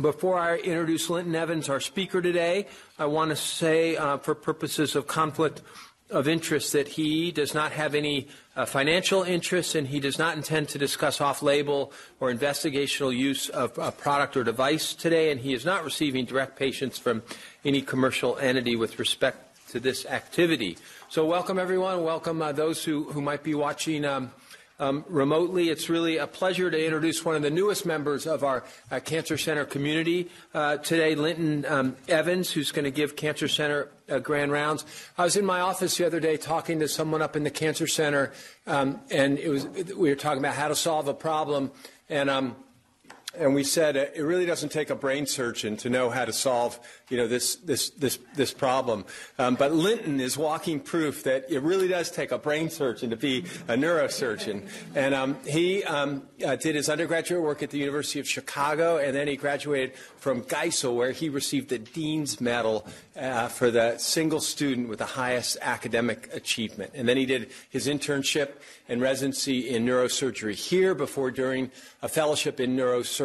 Before I introduce Linton Evans, our speaker today, I want to say, uh, for purposes of conflict of interest, that he does not have any uh, financial interests and he does not intend to discuss off label or investigational use of a product or device today, and he is not receiving direct patients from any commercial entity with respect to this activity. So, welcome everyone. Welcome uh, those who, who might be watching. Um, um, remotely. It's really a pleasure to introduce one of the newest members of our uh, Cancer Center community uh, today, Linton um, Evans, who's going to give Cancer Center uh, grand rounds. I was in my office the other day talking to someone up in the Cancer Center, um, and it was we were talking about how to solve a problem, and um, and we said it really doesn't take a brain surgeon to know how to solve you know this this this this problem. Um, but Linton is walking proof that it really does take a brain surgeon to be a neurosurgeon. And um, he um, uh, did his undergraduate work at the University of Chicago, and then he graduated from Geisel, where he received the Dean's Medal uh, for the single student with the highest academic achievement. And then he did his internship and residency in neurosurgery here before doing a fellowship in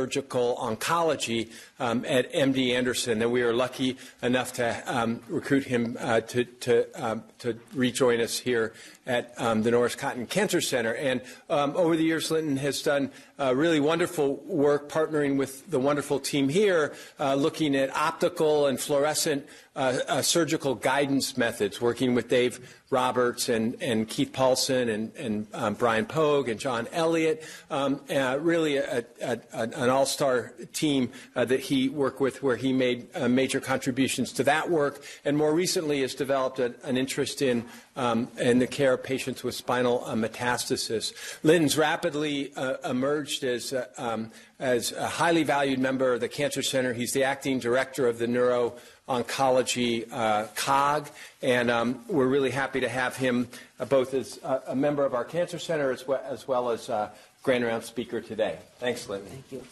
neurosurgical oncology um, at MD Anderson. And we were lucky enough to um, recruit him uh, to, to, um, to, rejoin us here at um, the Norris Cotton Cancer Center. And um, over the years, Linton has done uh, really wonderful work partnering with the wonderful team here, uh, looking at optical and fluorescent uh, uh, surgical guidance methods, working with Dave Roberts and, and Keith Paulsen and, and um, Brian Pogue and John Elliott. Uh, really a, a, an all-star team that worked with where he made uh, major contributions to that work and more recently has developed an interest in, um, in the care of patients with spinal uh, metastasis. Lynn's rapidly emerged as um, as a highly valued member of the Cancer Center. He's the acting director of the Neuro Oncology uh, COG, and um, we're really happy to have him uh, both as uh, a member of our Cancer Center as well as, well as uh, Grand Round speaker today. Thanks, Lynn. Thank you.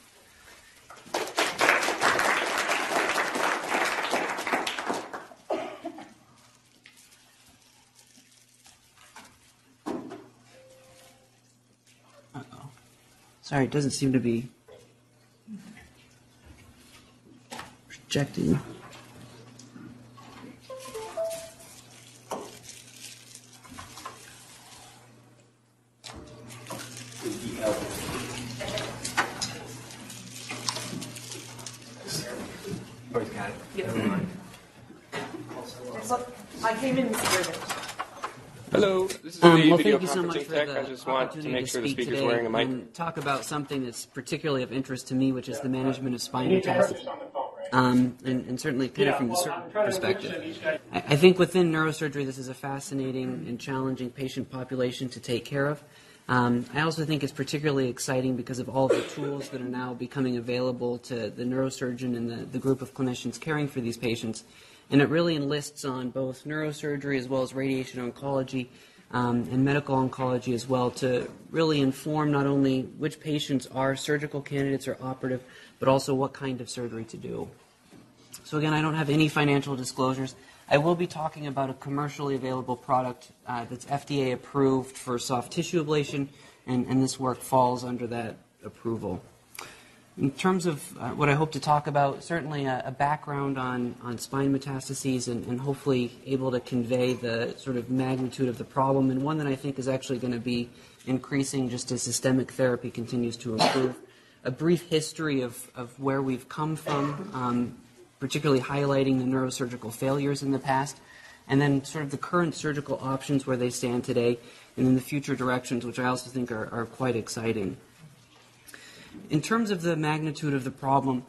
Sorry, it doesn't seem to be projecting. I came in Hello, this is Um, the well, video thank you so much for tech. the I just want to opportunity make sure the speak speaker's today wearing a mic. and talk about something that's particularly of interest to me, which is the management of spine metastasis. Um, and, and certainly kind of from a certain perspective. I, I think within neurosurgery, this is a fascinating and challenging patient population to take care of. Um, I also think it's particularly exciting because of all the tools that are now becoming available to the neurosurgeon and the, the group of clinicians caring for these patients. And it really enlists on both neurosurgery as well as radiation oncology um, and medical oncology as well to really inform not only which patients are surgical candidates or operative, but also what kind of surgery to do. So, again, I don't have any financial disclosures. I will be talking about a commercially available product uh, that's FDA approved for soft tissue ablation, and, and this work falls under that approval. In terms of uh, what I hope to talk about, certainly a, a background on, on spine metastases and, and, hopefully able to convey the sort of magnitude of the problem, and one that I think is actually going to be increasing just as systemic therapy continues to improve. A brief history of, of where we've come from, um, particularly highlighting the neurosurgical failures in the past, and then sort of the current surgical options where they stand today, and then the future directions, which I also think are, are quite exciting. In terms of the magnitude of the problem,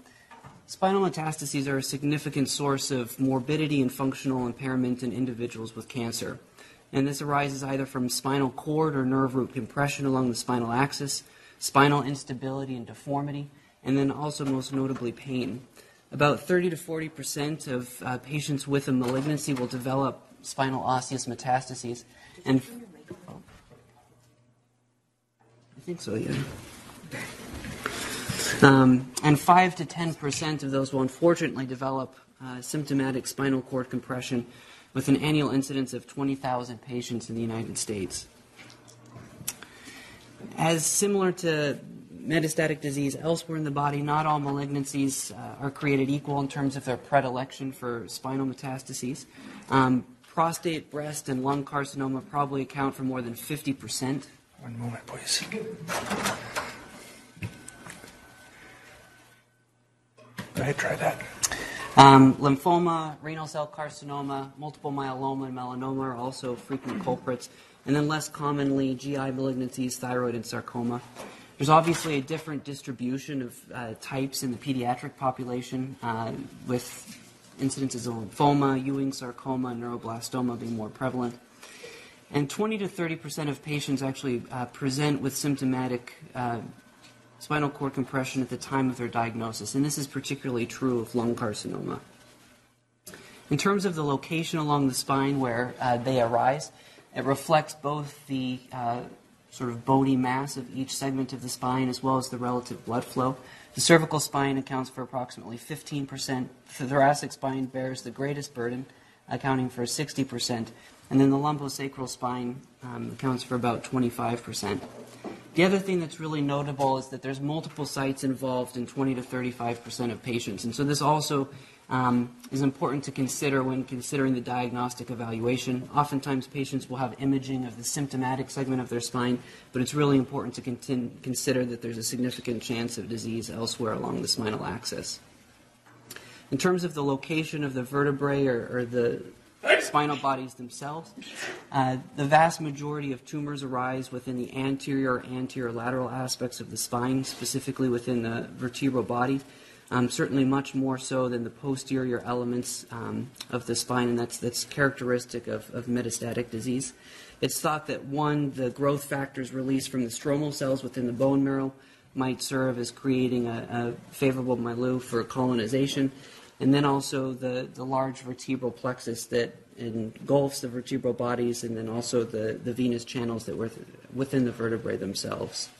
spinal metastases are a significant source of morbidity and functional impairment in individuals with cancer. And this arises either from spinal cord or nerve root compression along the spinal axis, spinal instability and deformity, and then also most notably pain. About 30 to 40 percent of uh, patients with a malignancy will develop spinal osseous metastases. And I think so, yeah. Um, and 5 to 10 percent of those will unfortunately develop uh, symptomatic spinal cord compression with an annual incidence of 20,000 patients in the United States. As similar to metastatic disease elsewhere in the body. Not all malignancies uh, are created equal in terms of their predilection for spinal metastases. Um, prostate, breast, and lung carcinoma probably account for more than 50%. One moment, please. Ahead, try that. Um, lymphoma, renal cell carcinoma, multiple myeloma, and melanoma are also frequent culprits. And then less commonly, GI malignancies, thyroid, and sarcoma. There's obviously a different distribution of uh, types in the pediatric population, uh, with incidences of lymphoma, Ewing sarcoma, neuroblastoma being more prevalent. And 20 to 30 percent of patients actually uh, present with symptomatic uh, spinal cord compression at the time of their diagnosis, and this is particularly true of lung carcinoma. In terms of the location along the spine where uh, they arise, it reflects both the uh, sort of bony mass of each segment of the spine as well as the relative blood flow. The cervical spine accounts for approximately 15%. The thoracic spine bears the greatest burden, accounting for 60%. And then the lumbosacral spine um, accounts for about 25%. The other thing that's really notable is that there's multiple sites involved in 20 to 35 percent of patients, and so this also um, is important to consider when considering the diagnostic evaluation. Oftentimes, patients will have imaging of the symptomatic segment of their spine, but it's really important to consider that there's a significant chance of disease elsewhere along the spinal axis. In terms of the location of the vertebrae or, or the spinal bodies themselves. Uh, the vast majority of tumors arise within the anterior anterior lateral aspects of the spine, specifically within the vertebral body. Um, certainly, much more so than the posterior elements um, of the spine, and that's that's characteristic of, of metastatic disease. It's thought that one, the growth factors released from the stromal cells within the bone marrow might serve as creating a, a favorable milieu for colonization and then also the, the large vertebral plexus that engulfs the vertebral bodies, and then also the, the venous channels that were within the vertebrae themselves.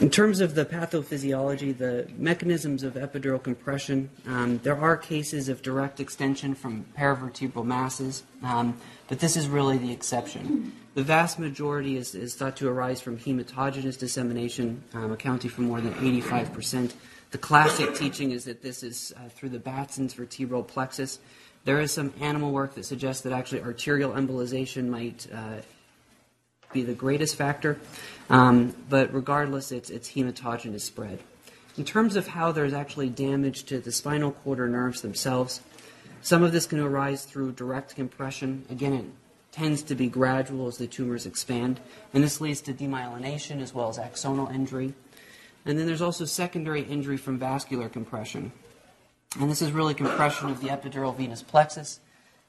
In terms of the pathophysiology, the mechanisms of epidural compression, um, there are cases of direct extension from paravertebral masses, um, but this is really the exception. The vast majority is, is thought to arise from hematogenous dissemination, um, accounting for more than 85 percent the classic teaching is that this is uh, through the Batson's vertebral plexus. There is some animal work that suggests that actually arterial embolization might uh, be the greatest factor, um, but regardless, it's, it's hematogenous spread. In terms of how there's actually damage to the spinal cord or nerves themselves, some of this can arise through direct compression. Again, it tends to be gradual as the tumors expand, and this leads to demyelination as well as axonal injury. And then there's also secondary injury from vascular compression. And this is really compression of the epidural venous plexus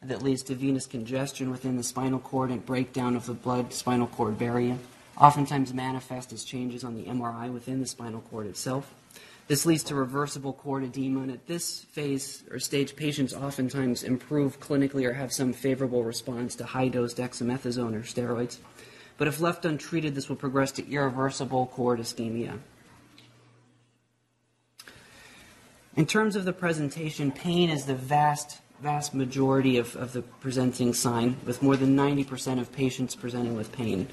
that leads to venous congestion within the spinal cord and breakdown of the blood spinal cord barrier. Oftentimes manifest as changes on the MRI within the spinal cord itself. This leads to reversible cord edema, and at this phase or stage, patients oftentimes improve clinically or have some favorable response to high dose dexamethasone or steroids. But if left untreated, this will progress to irreversible cord ischemia. In terms of the presentation, pain is the vast, vast majority of, of the presenting sign, with more than 90% of patients presenting with pain.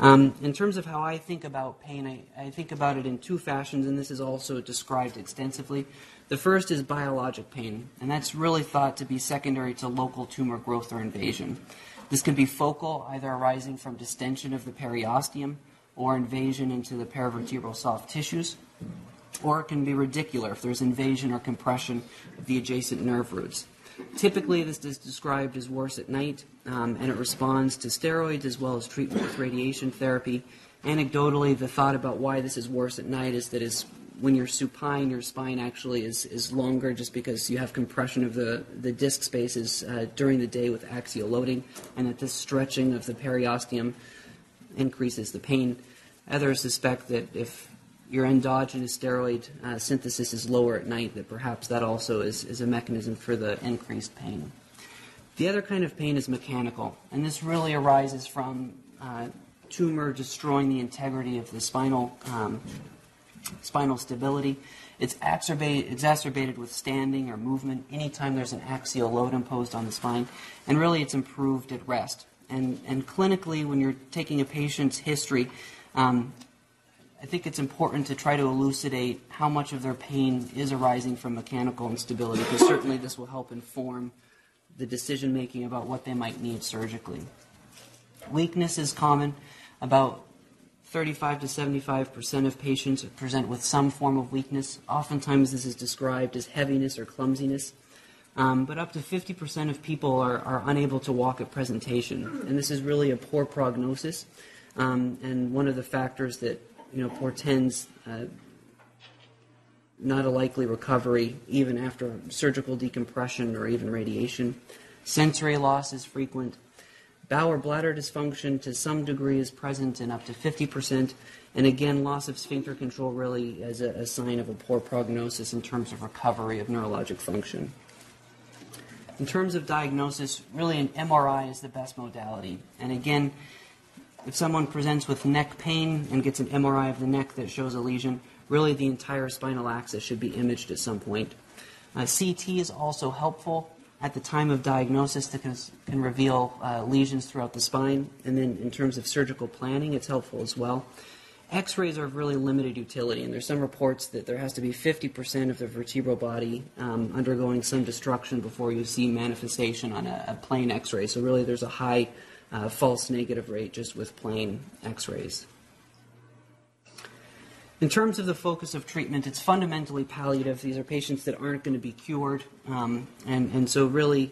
Um, in terms of how I think about pain, I, I, think about it in two fashions, and this is also described extensively. The first is biologic pain, and that's really thought to be secondary to local tumor growth or invasion. This can be focal, either arising from distension of the periosteum or invasion into the paravertebral soft tissues or it can be radicular if there's invasion or compression of the adjacent nerve roots. Typically, this is described as worse at night, um, and it responds to steroids as well as treatment with radiation therapy. Anecdotally, the thought about why this is worse at night is that is when you're supine, your spine actually is, is longer just because you have compression of the, the disc spaces uh, during the day with axial loading, and that this stretching of the periosteum increases the pain. Others suspect that if your endogenous steroid uh, synthesis is lower at night, that perhaps that also is, is a mechanism for the increased pain. The other kind of pain is mechanical, and this really arises from uh, tumor destroying the integrity of the spinal um, spinal stability. It's exacerbated with standing or movement anytime there's an axial load imposed on the spine, and really it's improved at rest. And, and clinically, when you're taking a patient's history, um, I think it's important to try to elucidate how much of their pain is arising from mechanical instability, because certainly this will help inform the decision making about what they might need surgically. Weakness is common. About 35 to 75 percent of patients present with some form of weakness. Oftentimes, this is described as heaviness or clumsiness. Um, but up to 50 percent of people are, are unable to walk at presentation, and this is really a poor prognosis, um, and one of the factors that you know portends uh, not a likely recovery even after surgical decompression or even radiation. Sensory loss is frequent. Bowel or bladder dysfunction to some degree is present in up to 50%. And again, loss of sphincter control really is a, a sign of a poor prognosis in terms of recovery of neurologic function. In terms of diagnosis, really an MRI is the best modality. And again, if someone presents with neck pain and gets an MRI of the neck that shows a lesion, really the entire spinal axis should be imaged at some point. Uh, CT is also helpful at the time of diagnosis that can, can reveal uh, lesions throughout the spine. And then in terms of surgical planning, it's helpful as well. X rays are of really limited utility, and there's some reports that there has to be 50% of the vertebral body um, undergoing some destruction before you see manifestation on a, a plain X ray. So, really, there's a high uh, false negative rate just with plain X rays. In terms of the focus of treatment, it's fundamentally palliative. These are patients that aren't going to be cured, um, and and so really,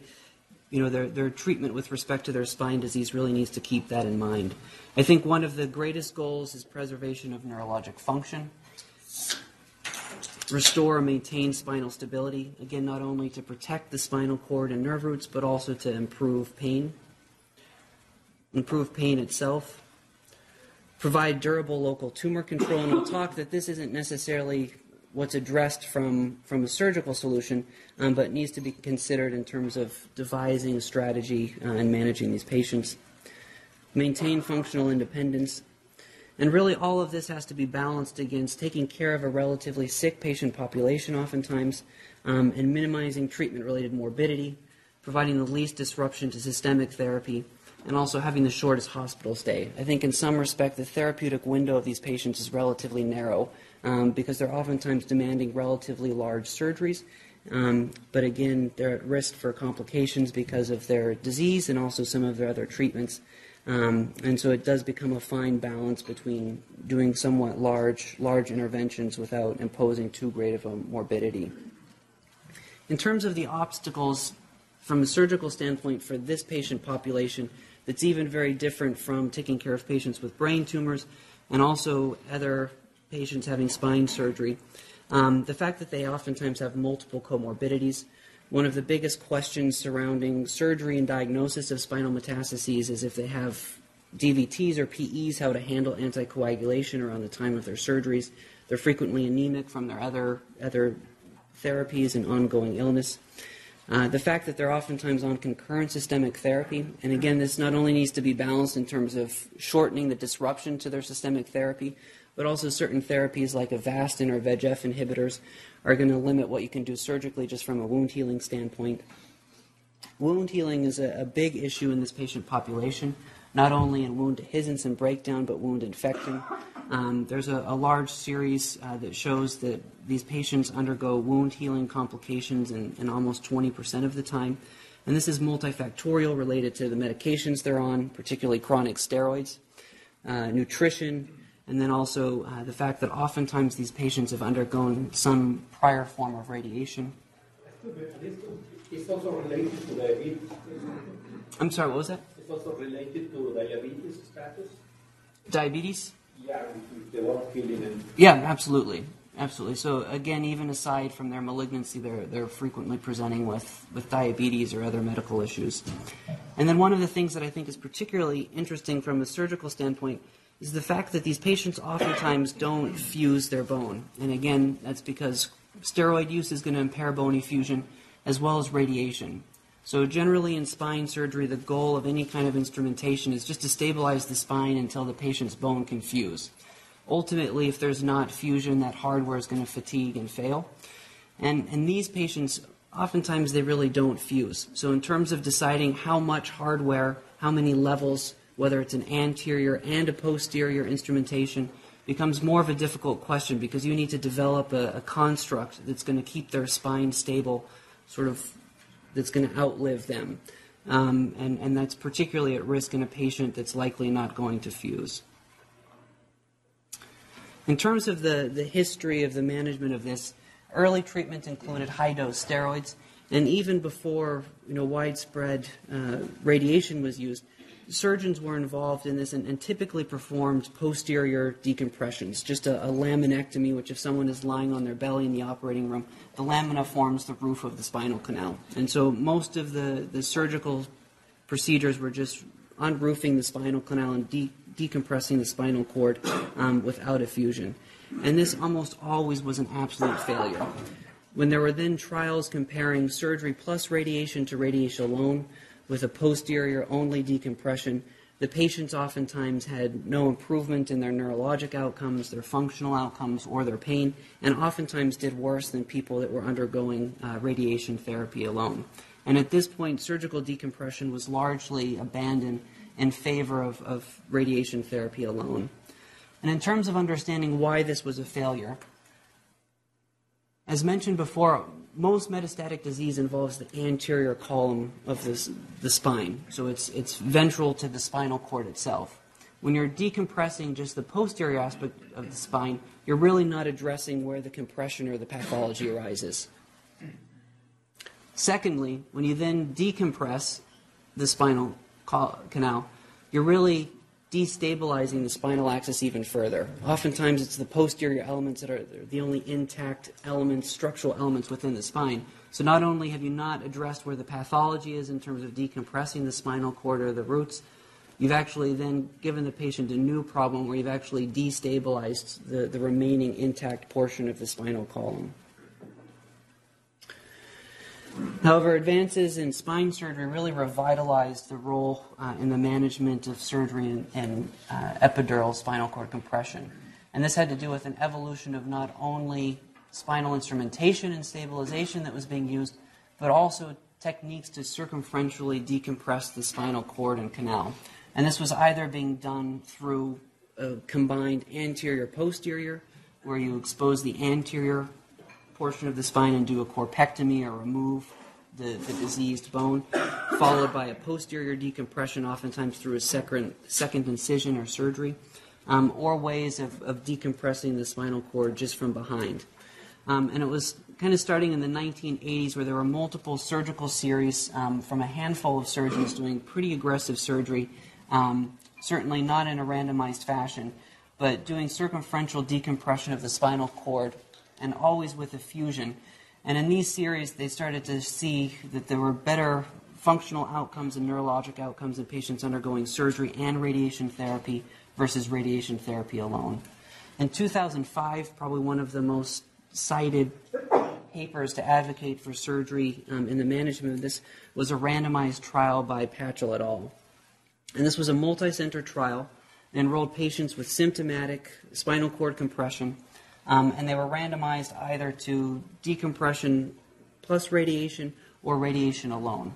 you know, their their treatment with respect to their spine disease really needs to keep that in mind. I think one of the greatest goals is preservation of neurologic function, restore or maintain spinal stability. Again, not only to protect the spinal cord and nerve roots, but also to improve pain, improve pain itself provide durable local tumor control. And we'll talk that this isn't necessarily what's addressed from, from a surgical solution, um, but needs to be considered in terms of devising a strategy uh, and managing these patients. Maintain functional independence. And really, all of this has to be balanced against taking care of a relatively sick patient population, oftentimes, um, and minimizing treatment related morbidity, providing the least disruption to systemic therapy, and also having the shortest hospital stay. I think in some respect the therapeutic window of these patients is relatively narrow um, because they're oftentimes demanding relatively large surgeries. Um, but again, they're at risk for complications because of their disease and also some of their other treatments. Um, and so it does become a fine balance between doing somewhat large, large interventions without imposing too great of a morbidity. In terms of the obstacles from a surgical standpoint for this patient population, that's even very different from taking care of patients with brain tumors and also other patients having spine surgery. Um, the fact that they oftentimes have multiple comorbidities. One of the biggest questions surrounding surgery and diagnosis of spinal metastases is if they have DVTs or PEs, how to handle anticoagulation around the time of their surgeries. They're frequently anemic from their other, other therapies and ongoing illness. Uh, the fact that they're oftentimes on concurrent systemic therapy, and again, this not only needs to be balanced in terms of shortening the disruption to their systemic therapy, but also certain therapies like Avastin or VEGF inhibitors are going to limit what you can do surgically just from a wound healing standpoint. Wound healing is a, a big issue in this patient population not only in wound adhesions and breakdown, but wound infection. Um, there's a, a, large series uh, that shows that these patients undergo wound healing complications in, in almost 20% of the time. And this is multifactorial related to the medications they're on, particularly chronic steroids, uh, nutrition, and then also uh, the fact that oftentimes these patients have undergone some prior form of radiation. It's also related to diabetes. I'm sorry, what was that? Also related to diabetes status? Diabetes? Yeah, the one feeling and Yeah, absolutely. Absolutely. So again, even aside from their malignancy, they're they're frequently presenting with, with diabetes or other medical issues. And then one of the things that I think is particularly interesting from a surgical standpoint is the fact that these patients oftentimes don't fuse their bone. And again, that's because steroid use is going to impair bone fusion as well as radiation. So generally in spine surgery, the goal of any kind of instrumentation is just to stabilize the spine until the patient's bone can fuse. Ultimately, if there's not fusion, that hardware is going to fatigue and fail. And, and these patients, oftentimes they really don't fuse. So in terms of deciding how much hardware, how many levels, whether it's an anterior and a posterior instrumentation, becomes more of a difficult question because you need to develop a, a construct that's going to keep their spine stable, sort of that's going to outlive them. Um, and, and that's particularly at risk in a patient that's likely not going to fuse. In terms of the, the history of the management of this, early treatment included high dose steroids, and even before you know, widespread uh, radiation was used, surgeons were involved in this and, and typically performed posterior decompressions, just a, a, laminectomy, which if someone is lying on their belly in the operating room, the lamina forms the roof of the spinal canal. And so most of the, the surgical procedures were just unroofing the spinal canal and de- decompressing the spinal cord um, without effusion. And this almost always was an absolute failure. When there were then trials comparing surgery plus radiation to radiation alone, with a posterior only decompression, the patients oftentimes had no improvement in their neurologic outcomes, their functional outcomes, or their pain, and oftentimes did worse than people that were undergoing uh, radiation therapy alone. And at this point, surgical decompression was largely abandoned in favor of, of radiation therapy alone. And in terms of understanding why this was a failure, as mentioned before, most metastatic disease involves the anterior column of this, the spine. So it's, it's ventral to the spinal cord itself. When you're decompressing just the posterior aspect of the spine, you're really not addressing where the compression or the pathology arises. Secondly, when you then decompress the spinal canal, you're really destabilizing the spinal axis even further. Oftentimes, it's the posterior elements that are the only intact elements, structural elements within the spine. So, not only have you not addressed where the pathology is in terms of decompressing the spinal cord or the roots, you've actually then given the patient a new problem where you've actually destabilized the, the remaining intact portion of the spinal column. However, advances in spine surgery really revitalized the role uh, in the management of surgery and, and uh, epidural spinal cord compression. And this had to do with an evolution of not only spinal instrumentation and stabilization that was being used, but also techniques to circumferentially decompress the spinal cord and canal. And this was either being done through a combined anterior posterior, where you expose the anterior portion of the spine and do a corpectomy or remove the, the diseased bone, followed by a posterior decompression, oftentimes through a second, second incision or surgery, um, or ways of, of decompressing the spinal cord just from behind. Um, and it was kind of starting in the 1980s where there were multiple surgical series um, from a handful of surgeons doing pretty aggressive surgery, um, certainly not in a randomized fashion, but doing circumferential decompression of the spinal cord and always with effusion. And in these series, they started to see that there were better functional outcomes and neurologic outcomes in patients undergoing surgery and radiation therapy versus radiation therapy alone. In 2005, probably one of the most cited papers to advocate for surgery um, in the management of this was a randomized trial by Patchell et al. And this was a multi center trial that enrolled patients with symptomatic spinal cord compression um, and they were randomized either to decompression plus radiation or radiation alone.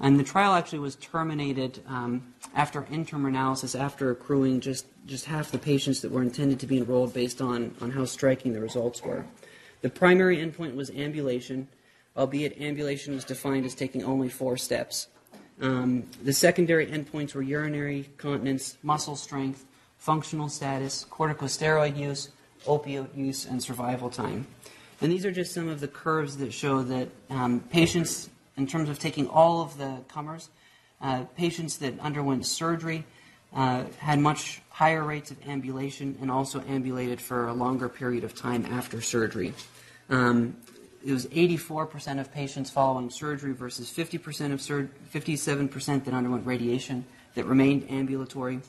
And the trial actually was terminated um, after interim analysis, after accruing just, just half the patients that were intended to be enrolled based on, on how striking the results were. The primary endpoint was ambulation, albeit ambulation was defined as taking only four steps. Um, the secondary endpoints were urinary continence, muscle strength, functional status, corticosteroid use, opioid use, and survival time. And these are just some of the curves that show that um, patients, in terms of taking all of the comers, uh, patients that underwent surgery uh, had much higher rates of ambulation and also ambulated for a longer period of time after surgery. Um, it was 84% of patients following surgery versus 50% of sur- 57% that underwent radiation that remained ambulatory.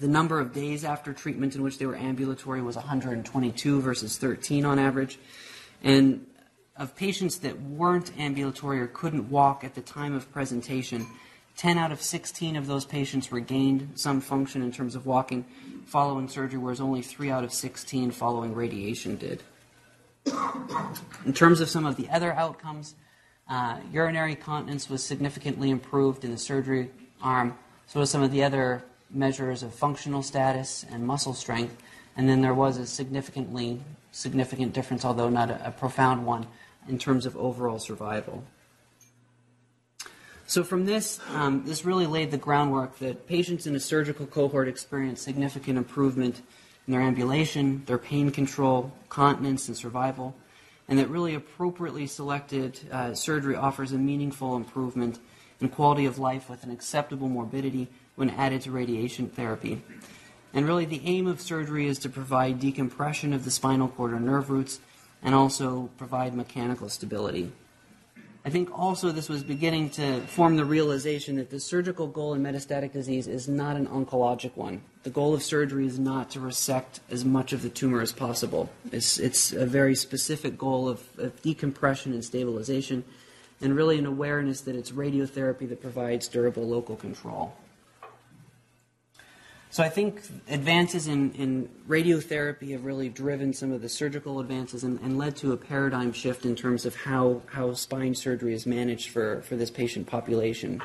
The number of days after treatment in which they were ambulatory was 122 versus 13 on average. And of patients that weren't ambulatory or couldn't walk at the time of presentation, 10 out of 16 of those patients regained some function in terms of walking following surgery, whereas only 3 out of 16 following radiation did. In terms of some of the other outcomes, uh, urinary continence was significantly improved in the surgery arm, so some of the other measures of functional status and muscle strength. And then there was a significantly significant difference, although not a, a profound one, in terms of overall survival. So from this, um, this really laid the groundwork that patients in a surgical cohort experienced significant improvement in their ambulation, their pain control, continence, and survival, and that really appropriately selected uh, surgery offers a meaningful improvement in quality of life with an acceptable morbidity when added to radiation therapy. And really, the aim of surgery is to provide decompression of the spinal cord or nerve roots and also provide mechanical stability. I think also this was beginning to form the realization that the surgical goal in metastatic disease is not an oncologic one. The goal of surgery is not to resect as much of the tumor as possible. It's, it's a very specific goal of, of decompression and stabilization, and really an awareness that it's radiotherapy that provides durable local control. So I think advances in, in radiotherapy have really driven some of the surgical advances and, and, led to a paradigm shift in terms of how, how spine surgery is managed for, for this patient population.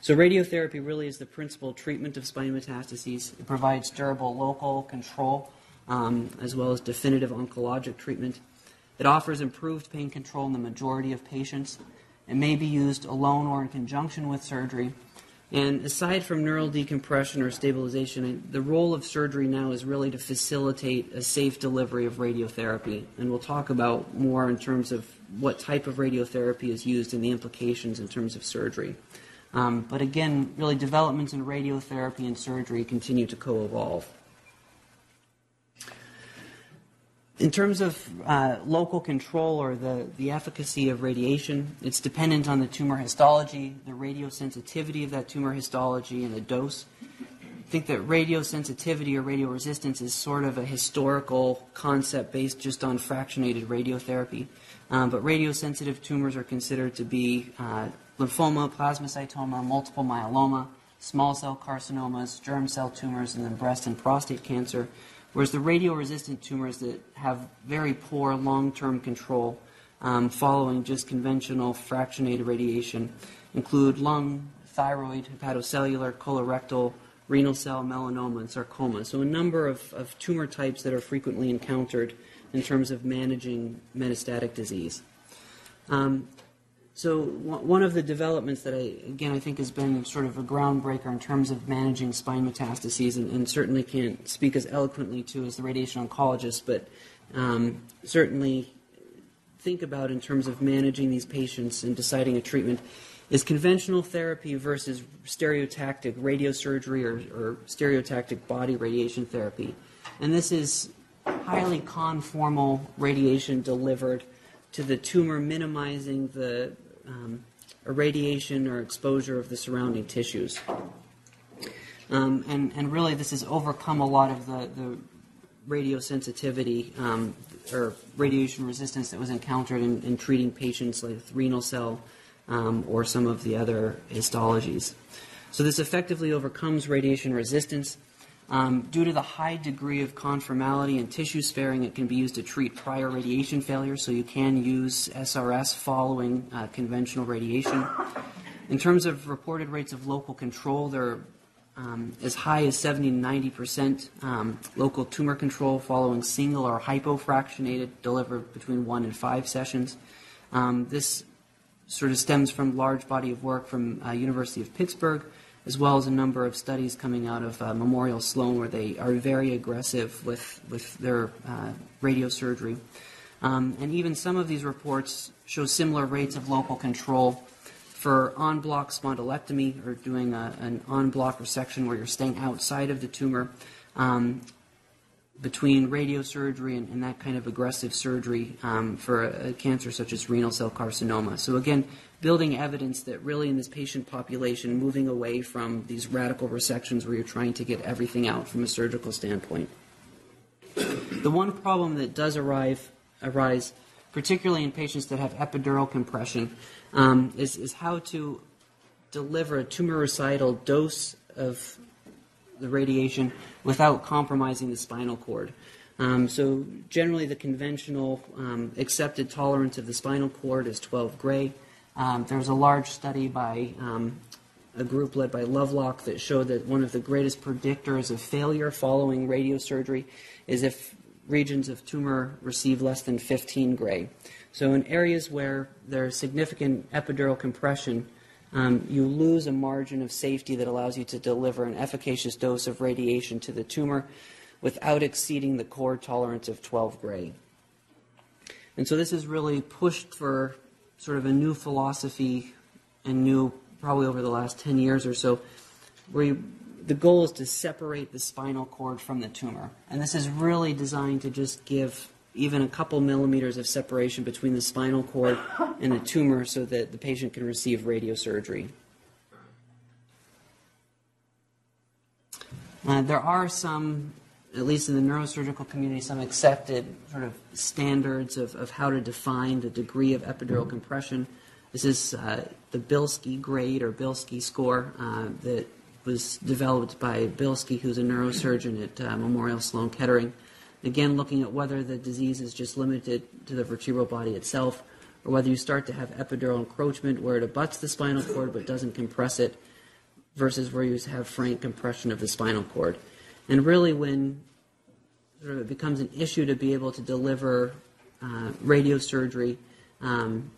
So radiotherapy really is the principal treatment of spine metastases. It provides durable local control um, as well as definitive oncologic treatment. It offers improved pain control in the majority of patients. It may be used alone or in conjunction with surgery and aside from neural decompression or stabilization, the role of surgery now is really to facilitate a safe delivery of radiotherapy. And we'll talk about more in terms of what type of radiotherapy is used and the implications in terms of surgery. Um, but again, really, developments in radiotherapy and surgery continue to co evolve. In terms of uh, local control or the, the efficacy of radiation, it's dependent on the tumor histology, the radiosensitivity of that tumor histology, and the dose. I think that radiosensitivity or radioresistance is sort of a historical concept based just on fractionated radiotherapy. Um, but radiosensitive tumors are considered to be uh, lymphoma, plasmacytoma, multiple myeloma, small cell carcinomas, germ cell tumors, and then breast and prostate cancer. Whereas the radio-resistant tumors that have very poor long-term control um, following just conventional fractionated radiation include lung, thyroid, hepatocellular, colorectal, renal cell, melanoma, and sarcoma. So a number of, of tumor types that are frequently encountered in terms of managing metastatic disease. Um, so one of the developments that I, again, I think has been sort of a groundbreaker in terms of managing spine metastases, and, and certainly can't speak as eloquently to as the radiation oncologist, but um, certainly think about in terms of managing these patients and deciding a treatment, is conventional therapy versus stereotactic radiosurgery or, or stereotactic body radiation therapy. And this is highly conformal radiation delivered to the tumor, minimizing the um, irradiation or exposure of the surrounding tissues. Um, and, and really, this has overcome a lot of the, the radiosensitivity um, or radiation resistance that was encountered in, in treating patients like renal cell um, or some of the other histologies. So, this effectively overcomes radiation resistance um, due to the high degree of conformality and tissue sparing, it can be used to treat prior radiation failure, so you can use SRS following uh, conventional radiation. In terms of reported rates of local control, they're um, as high as 70 to 90 percent um, local tumor control following single or hypofractionated delivered between one and five sessions. Um, this sort of stems from large body of work from uh, University of Pittsburgh, as well as a number of studies coming out of uh, Memorial Sloan where they are very aggressive with, with their uh, radiosurgery. Um, and even some of these reports show similar rates of local control for en bloc spondylectomy or doing a, an en bloc resection where you're staying outside of the tumor. Um, between radiosurgery and, and, that kind of aggressive surgery um, for a, a, cancer such as renal cell carcinoma. So, again, building evidence that really in this patient population, moving away from these radical resections where you're trying to get everything out from a surgical standpoint. The one problem that does arrive, arise, particularly in patients that have epidural compression, um, is, is how to deliver a tumoricidal dose of the radiation without compromising the spinal cord. Um, so generally, the conventional um, accepted tolerance of the spinal cord is 12 gray. Um, there was a large study by um, a group led by Lovelock that showed that one of the greatest predictors of failure following radiosurgery is if regions of tumor receive less than 15 gray. So in areas where there's significant epidural compression, um, you lose a margin of safety that allows you to deliver an efficacious dose of radiation to the tumor without exceeding the core tolerance of 12 gray. And so this has really pushed for sort of a new philosophy and new, probably over the last 10 years or so, where you, the goal is to separate the spinal cord from the tumor. And this is really designed to just give even a couple millimeters of separation between the spinal cord and the tumor so that the patient can receive radiosurgery. Uh, there are some, at least in the neurosurgical community, some accepted sort of standards of, of how to define the degree of epidural compression. This is uh, the Bilski grade or Bilski score uh, that was developed by Bilski, who's a neurosurgeon at uh, Memorial Sloan Kettering. Again, looking at whether the disease is just limited to the vertebral body itself, or whether you start to have epidural encroachment where it abuts the spinal cord but doesn't compress it, versus where you have frank compression of the spinal cord. And really, when sort of it becomes an issue to be able to deliver uh, radiosurgery, um,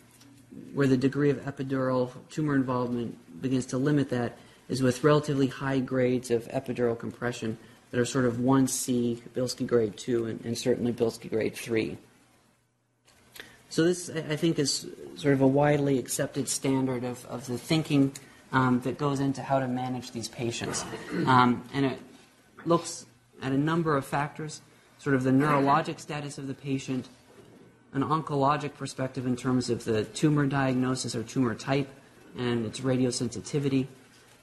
where the degree of epidural tumor involvement begins to limit that, is with relatively high grades of epidural compression that are sort of 1C, Bilski grade 2, and, and certainly Bilski grade 3. So this, I think, is sort of a widely accepted standard of, of the thinking um, that goes into how to manage these patients. Um, and it looks at a number of factors, sort of the neurologic status of the patient, an oncologic perspective in terms of the tumor diagnosis or tumor type and its radiosensitivity,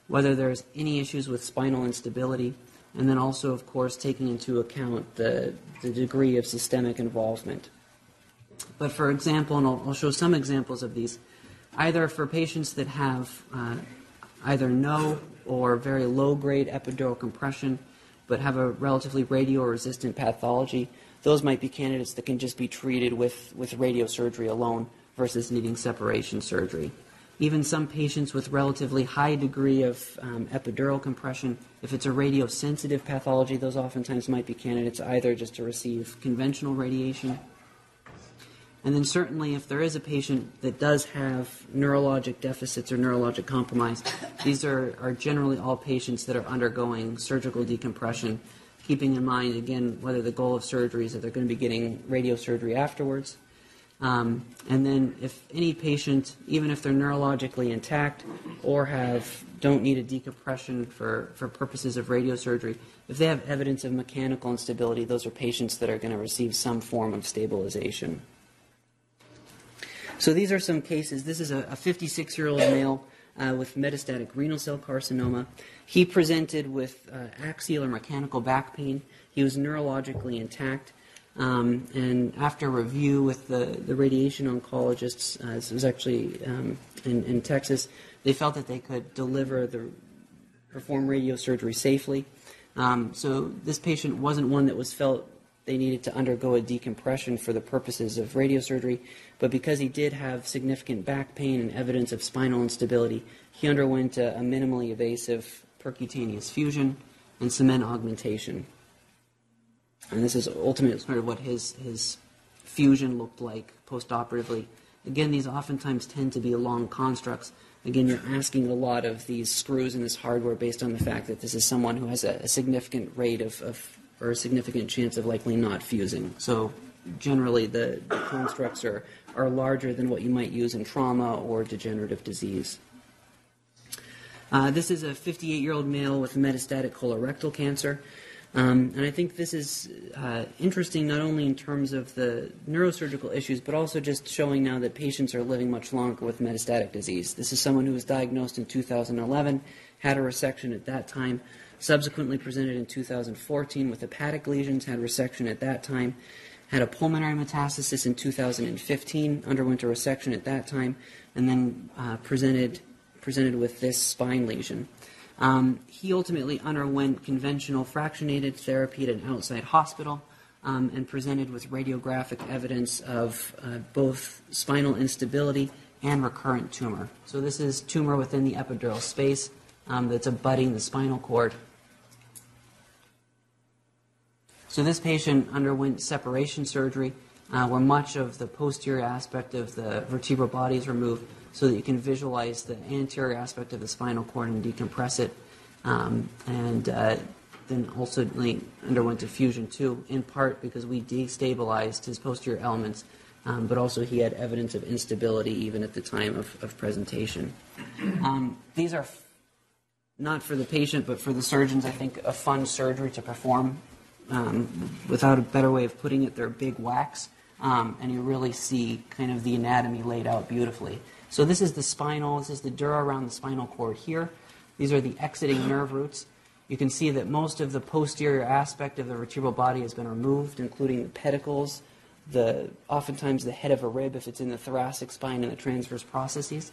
whether there's any issues with spinal instability, and then also, of course, taking into account the, the degree of systemic involvement. But for example, and I'll, I'll show some examples of these, either for patients that have uh, either no or very low grade epidural compression, but have a relatively radio resistant pathology, those might be candidates that can just be treated with, with radiosurgery alone versus needing separation surgery. Even some patients with relatively high degree of um, epidural compression, if it's a radiosensitive pathology, those oftentimes might be candidates either just to receive conventional radiation and then certainly if there is a patient that does have neurologic deficits or neurologic compromise, these are, are generally all patients that are undergoing surgical decompression, keeping in mind, again, whether the goal of surgery is that they're going to be getting radiosurgery afterwards. Um, and then if any patient, even if they're neurologically intact or have don't need a decompression for, for purposes of radiosurgery, if they have evidence of mechanical instability, those are patients that are going to receive some form of stabilization. So these are some cases. This is a 56 year old male uh, with metastatic renal cell carcinoma. He presented with uh, axial or mechanical back pain. He was neurologically intact. Um, and after review with the, the radiation oncologists, uh, this was actually um, in, in, Texas, they felt that they could deliver the perform radiosurgery safely. Um, so this patient wasn't one that was felt they needed to undergo a decompression for the purposes of radiosurgery, but because he did have significant back pain and evidence of spinal instability, he underwent a, a minimally invasive percutaneous fusion and cement augmentation. And this is ultimately sort of what his, his fusion looked like postoperatively. Again, these oftentimes tend to be long constructs. Again, you're asking a lot of these screws and this hardware based on the fact that this is someone who has a, a significant rate of, of or a significant chance of likely not fusing. So generally the, the constructs are, are larger than what you might use in trauma or degenerative disease. Uh, this is a 58 year old male with metastatic colorectal cancer. Um, and I think this is uh, interesting not only in terms of the neurosurgical issues, but also just showing now that patients are living much longer with metastatic disease. This is someone who was diagnosed in 2011, had a resection at that time, subsequently presented in 2014 with hepatic lesions, had resection at that time, had a pulmonary metastasis in 2015, underwent a resection at that time, and then uh, presented, presented with this spine lesion. Um, he ultimately underwent conventional fractionated therapy at an outside hospital um, and presented with radiographic evidence of uh, both spinal instability and recurrent tumor. So, this is tumor within the epidural space um, that's abutting the spinal cord. So this patient underwent separation surgery, uh, where much of the posterior aspect of the vertebral body is removed, so that you can visualize the anterior aspect of the spinal cord and decompress it, um, and uh, then also underwent a fusion too, in part because we destabilized his posterior elements, um, but also he had evidence of instability even at the time of, of presentation. Um, these are f- not for the patient, but for the surgeons, I think, a fun surgery to perform. Um, without a better way of putting it, they're big whacks, um, and you really see kind of the anatomy laid out beautifully. So this is the spinal, this is the dura around the spinal cord here. These are the exiting nerve roots. You can see that most of the posterior aspect of the vertebral body has been removed, including the pedicles, the oftentimes the head of a rib if it's in the thoracic spine and the transverse processes.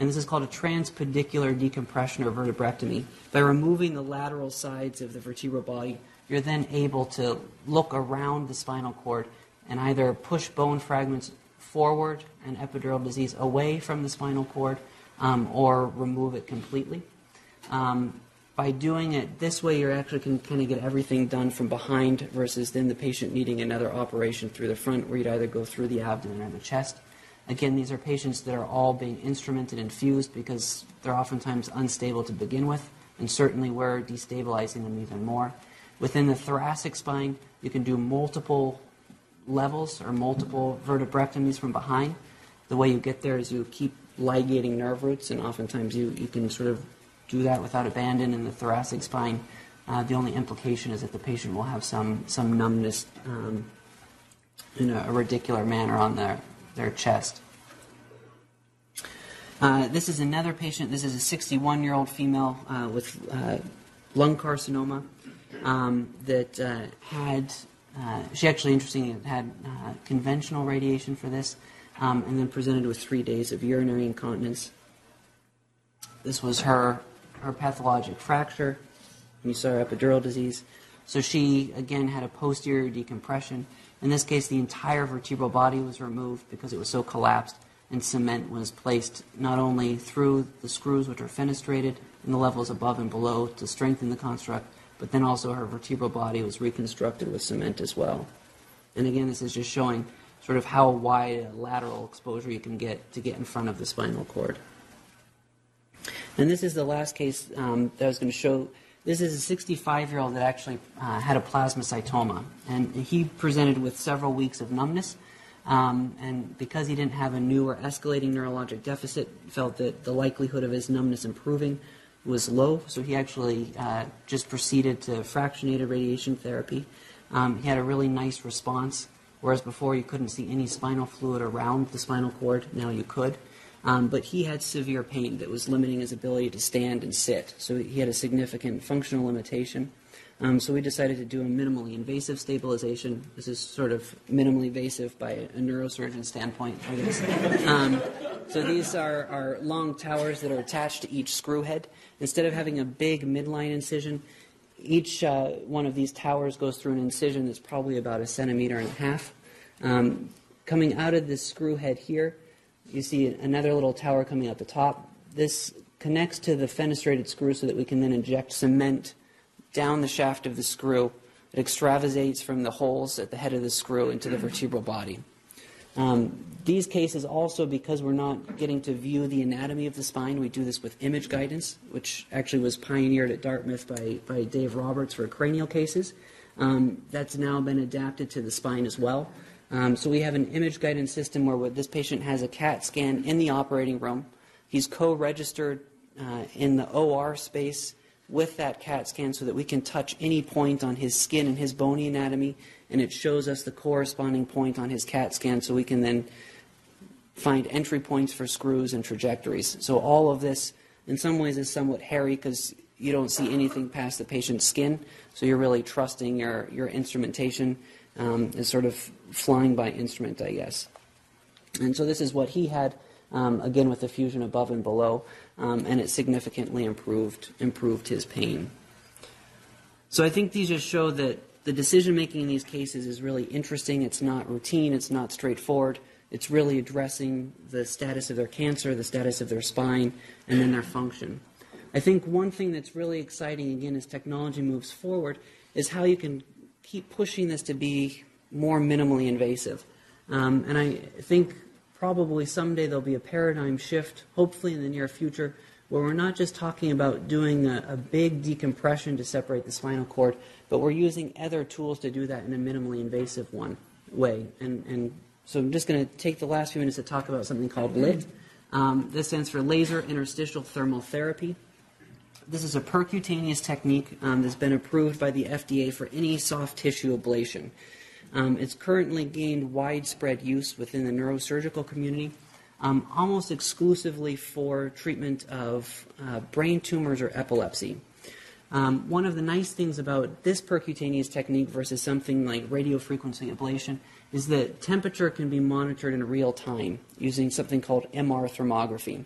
And this is called a transpedicular decompression or vertebrectomy. By removing the lateral sides of the vertebral body, you're then able to look around the spinal cord and either push bone fragments forward and epidural disease away from the spinal cord um, or remove it completely. Um, by doing it this way, you actually can kind of get everything done from behind versus then the patient needing another operation through the front where you'd either go through the abdomen or the chest. Again, these are patients that are all being instrumented and fused because they're oftentimes unstable to begin with, and certainly we're destabilizing them even more. Within the thoracic spine, you can do multiple levels or multiple vertebrectomies from behind. The way you get there is you keep ligating nerve roots, and oftentimes you, you can sort of do that without abandon in the thoracic spine. Uh, the only implication is that the patient will have some, some numbness um, in a, a radicular manner on their, their chest. Uh, this is another patient. This is a 61 year old female uh, with uh, lung carcinoma um, that uh, had, uh, she actually, interestingly, had uh, conventional radiation for this um, and then presented with three days of urinary incontinence. This was her, her pathologic fracture. You saw her epidural disease. So she, again, had a posterior decompression. In this case, the entire vertebral body was removed because it was so collapsed, and cement was placed not only through the screws, which are fenestrated in the levels above and below to strengthen the construct, but then also her vertebral body was reconstructed with cement as well. And again, this is just showing sort of how wide a lateral exposure you can get to get in front of the spinal cord. And this is the last case um, that I was going to show. This is a 65 year old that actually uh, had a plasmacytoma. And he presented with several weeks of numbness. Um, and because he didn't have a new or escalating neurologic deficit, felt that the likelihood of his numbness improving was low. So he actually uh, just proceeded to fractionated radiation therapy. Um, he had a really nice response, whereas before you couldn't see any spinal fluid around the spinal cord. Now you could. Um, but he had severe pain that was limiting his ability to stand and sit. So he had a significant functional limitation. Um, so we decided to do a minimally invasive stabilization. This is sort of minimally invasive by a neurosurgeon standpoint, I guess. So these are, are long towers that are attached to each screw head. Instead of having a big midline incision, each uh, one of these towers goes through an incision that's probably about a centimeter and a half. Um, coming out of this screw head here, you see another little tower coming out the top. This connects to the fenestrated screw so that we can then inject cement down the shaft of the screw. It extravasates from the holes at the head of the screw into the vertebral body. Um, these cases also, because we're not getting to view the anatomy of the spine, we do this with image guidance, which actually was pioneered at Dartmouth by, by Dave Roberts for cranial cases. Um, that's now been adapted to the spine as well. Um, so we have an image guidance system where this patient has a CAT scan in the operating room. He's co-registered uh, in the OR space with that CAT scan so that we can touch any point on his skin and his bony anatomy, and it shows us the corresponding point on his CAT scan so we can then find entry points for screws and trajectories. So all of this, in some ways, is somewhat hairy because you don't see anything past the patient's skin, so you're really trusting your, your instrumentation um, is sort of flying by instrument, I guess. And so this is what he had, um, again with the fusion above and below, um, and it significantly improved improved his pain. So I think these just show that the decision making in these cases is really interesting. It's not routine. It's not straightforward. It's really addressing the status of their cancer, the status of their spine, and then their function. I think one thing that's really exciting, again, as technology moves forward, is how you can keep pushing this to be more minimally invasive. Um, and I think probably someday there'll be a paradigm shift, hopefully in the near future, where we're not just talking about doing a, a big decompression to separate the spinal cord, but we're using other tools to do that in a minimally invasive one way. And, and so I'm just going to take the last few minutes to talk about something called LIT. Um, this stands for laser interstitial thermal therapy. This is a percutaneous technique um, that's been approved by the FDA for any soft tissue ablation. Um, it's currently gained widespread use within the neurosurgical community, um, almost exclusively for treatment of uh, brain tumors or epilepsy. Um, one of the nice things about this percutaneous technique versus something like radiofrequency ablation is that temperature can be monitored in real time using something called MR thermography.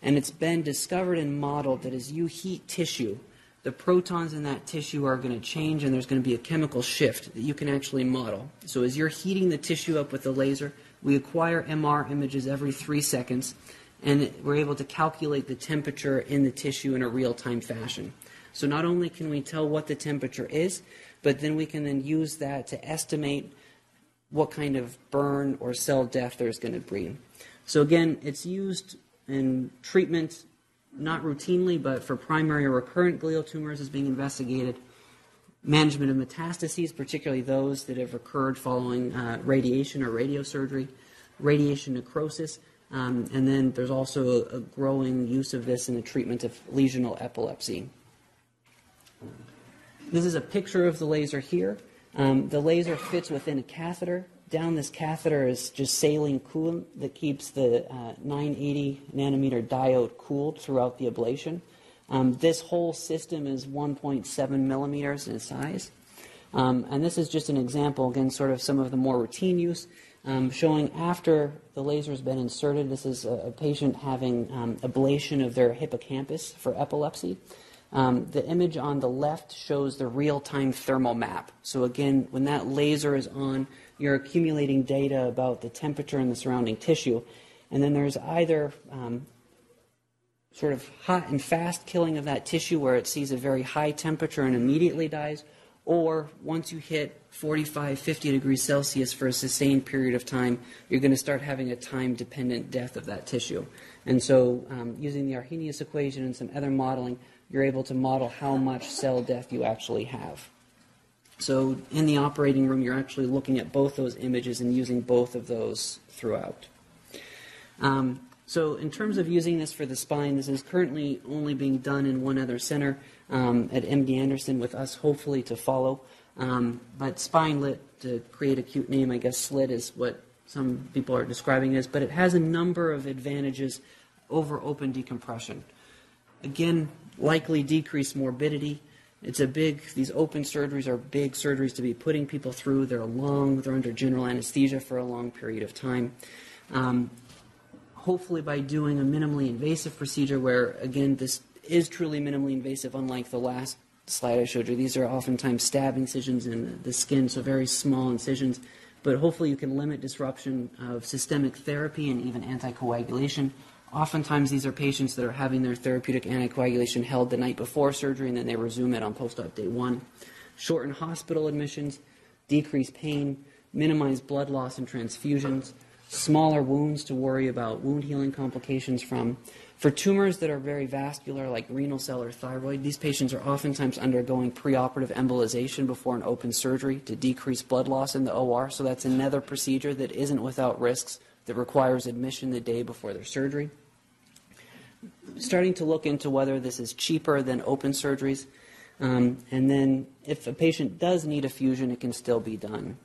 And it's been discovered and modeled that as you heat tissue, the protons in that tissue are going to change and there's going to be a chemical shift that you can actually model. So as you're heating the tissue up with the laser, we acquire MR images every three seconds and we're able to calculate the temperature in the tissue in a real time fashion. So not only can we tell what the temperature is, but then we can then use that to estimate what kind of burn or cell death there's going to be. So again, it's used in treatment not routinely, but for primary or recurrent glial tumors is being investigated. Management of metastases, particularly those that have occurred following uh, radiation or radiosurgery, radiation necrosis, um, and then there's also a, a growing use of this in the treatment of lesional epilepsy. This is a picture of the laser here. Um, the laser fits within a catheter down this catheter is just saline coolant that keeps the uh, 980 nanometer diode cooled throughout the ablation. Um, this whole system is 1.7 millimeters in size. Um, and this is just an example, again, sort of some of the more routine use, um, showing after the laser has been inserted. This is a, a patient having um, ablation of their hippocampus for epilepsy. Um, the image on the left shows the real time thermal map. So, again, when that laser is on, you're accumulating data about the temperature in the surrounding tissue. And then there's either um, sort of hot and fast killing of that tissue where it sees a very high temperature and immediately dies, or once you hit 45, 50 degrees Celsius for a sustained period of time, you're going to start having a time dependent death of that tissue. And so, um, using the Arrhenius equation and some other modeling, you're able to model how much cell death you actually have. So in the operating room, you're actually looking at both those images and using both of those throughout. Um, so in terms of using this for the spine, this is currently only being done in one other center um, at MD Anderson with us hopefully to follow. Um, but spine lit, to create a cute name, I guess slit is what some people are describing it as, but it has a number of advantages over open decompression. Again, likely decreased morbidity, it's a big, these open surgeries are big surgeries to be putting people through. They're long, they're under general anesthesia for a long period of time. Um, hopefully, by doing a minimally invasive procedure, where again, this is truly minimally invasive, unlike the last slide I showed you, these are oftentimes stab incisions in the skin, so very small incisions. But hopefully, you can limit disruption of systemic therapy and even anticoagulation Oftentimes, these are patients that are having their therapeutic anticoagulation held the night before surgery and then they resume it on post op day one. Shorten hospital admissions, decrease pain, minimize blood loss and transfusions, smaller wounds to worry about wound healing complications from. For tumors that are very vascular, like renal cell or thyroid, these patients are oftentimes undergoing preoperative embolization before an open surgery to decrease blood loss in the OR. So that's another procedure that isn't without risks that requires admission the day before their surgery starting to look into whether this is cheaper than open surgeries. Um, and then if a patient does need a fusion, it can still be done.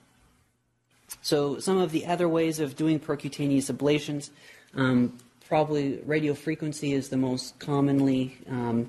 So some of the other ways of doing percutaneous ablations, um, probably radiofrequency is the most commonly um,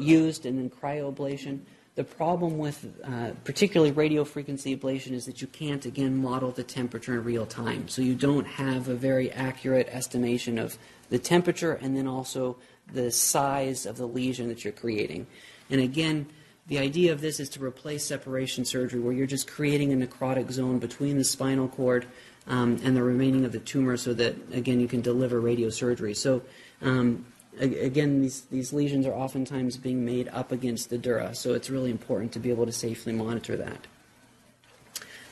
used, and then cryoablation. The problem with uh, particularly radiofrequency ablation is that you can't, again, model the temperature in real time. So you don't have a very accurate estimation of the temperature and then also the size of the lesion that you're creating. And again, the idea of this is to replace separation surgery where you're just creating a necrotic zone between the spinal cord um, and the remaining of the tumor so that, again, you can deliver radiosurgery. So, um, again, these, these lesions are oftentimes being made up against the dura, so it's really important to be able to safely monitor that.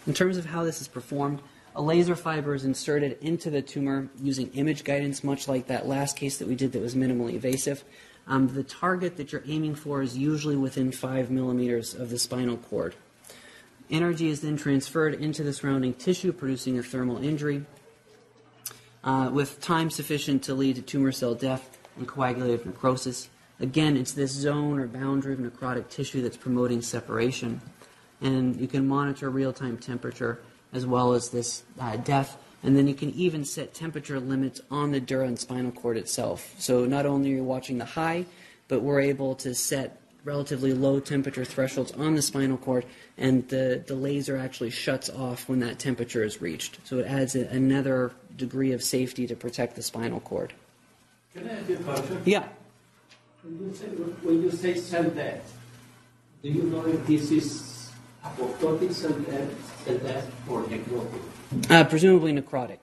In terms of how this is performed, a laser fiber is inserted into the tumor using image guidance, much like that last case that we did that was minimally invasive. Um, the target that you're aiming for is usually within five millimeters of the spinal cord. Energy is then transferred into the surrounding tissue, producing a thermal injury, uh, with time sufficient to lead to tumor cell death and coagulative necrosis. Again, it's this zone or boundary of necrotic tissue that's promoting separation. And you can monitor real time temperature as well as this uh, death. And then you can even set temperature limits on the dura and spinal cord itself. So not only are you watching the high, but we're able to set relatively low temperature thresholds on the spinal cord, and the, the laser actually shuts off when that temperature is reached. So it adds a, another degree of safety to protect the spinal cord. Can I ask you a question? Yeah. When you say, when you say cell death, do you know if this is apoptotic cell death, or necrotic? Uh, presumably necrotic.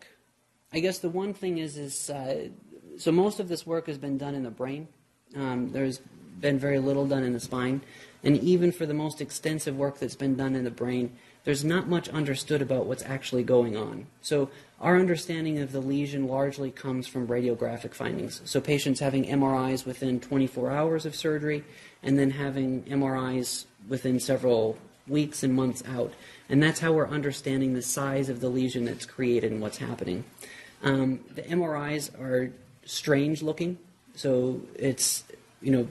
I guess the one thing is, is uh, so most of this work has been done in the brain. Um, there's been very little done in the spine, and even for the most extensive work that's been done in the brain, there's not much understood about what's actually going on. So our understanding of the lesion largely comes from radiographic findings. So patients having MRIs within 24 hours of surgery, and then having MRIs within several weeks and months out. And that's how we're understanding the size of the lesion that's created and what's happening. Um, the MRIs are strange looking, so it's, you know,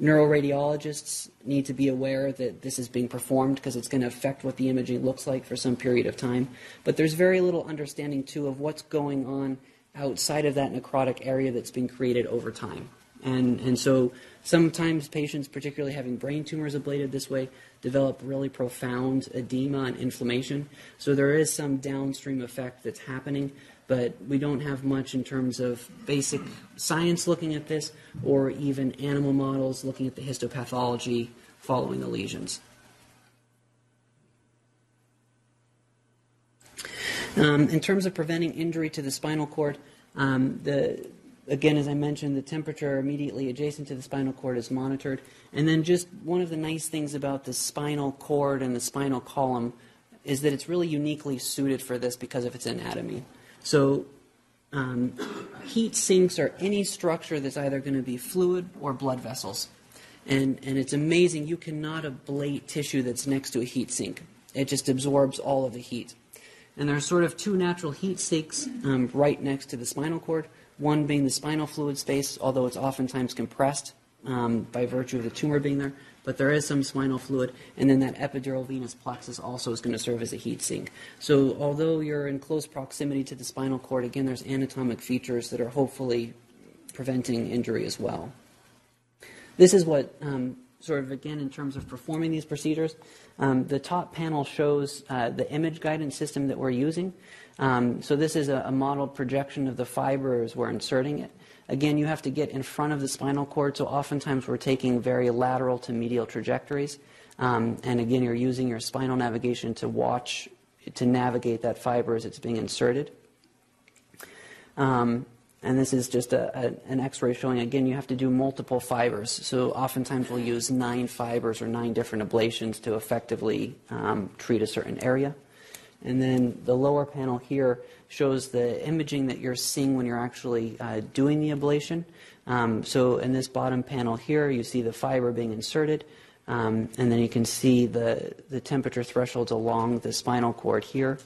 neuroradiologists need to be aware that this is being performed because it's going to affect what the imaging looks like for some period of time. But there's very little understanding, too, of what's going on outside of that necrotic area that's been created over time. And, and so sometimes patients, particularly having brain tumors ablated this way, develop really profound edema and inflammation. So there is some downstream effect that's happening, but we don't have much in terms of basic science looking at this or even animal models looking at the histopathology following the lesions. Um, in terms of preventing injury to the spinal cord, um, the again, as I mentioned, the temperature immediately adjacent to the spinal cord is monitored. And then, just one of the nice things about the spinal cord and the spinal column is that it's really uniquely suited for this because of its anatomy. So, um, heat sinks are any structure that's either going to be fluid or blood vessels. And, and it's amazing, you cannot ablate tissue that's next to a heat sink. It just absorbs all of the heat. And there are sort of two natural heat sinks um, right next to the spinal cord one being the spinal fluid space, although it's oftentimes compressed um, by virtue of the tumor being there, but there is some spinal fluid, and then that epidural venous plexus also is going to serve as a heat sink. So, although you're in close proximity to the spinal cord, again, there's anatomic features that are hopefully preventing injury as well. This is what, um, sort of again, in terms of performing these procedures, um, the top panel shows uh, the image guidance system that we're using. Um, so this is a, a modeled projection of the fiber as we're inserting it. Again, you have to get in front of the spinal cord, so oftentimes we're taking very lateral to medial trajectories. Um, and again, you're using your spinal navigation to watch, to navigate that fiber as it's being inserted. Um, and this is just a, a, an x-ray showing, again, you have to do multiple fibers. So oftentimes we'll use nine fibers or nine different ablations to effectively um, treat a certain area. And then the lower panel here shows the imaging that you're seeing when you're actually uh, doing the ablation. Um, so in this bottom panel here, you see the fiber being inserted, um, and then you can see the, the temperature thresholds along the spinal cord here.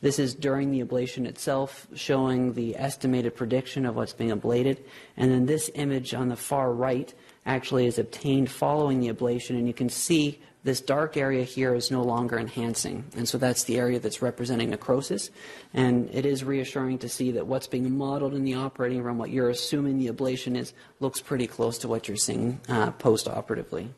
This is during the ablation itself, showing the estimated prediction of what's being ablated. And then this image on the far right actually is obtained following the ablation, and you can see this dark area here is no longer enhancing. And so that's the area that's representing necrosis. And it is reassuring to see that what's being modeled in the operating room, what you're assuming the ablation is, looks pretty close to what you're seeing uh, post operatively.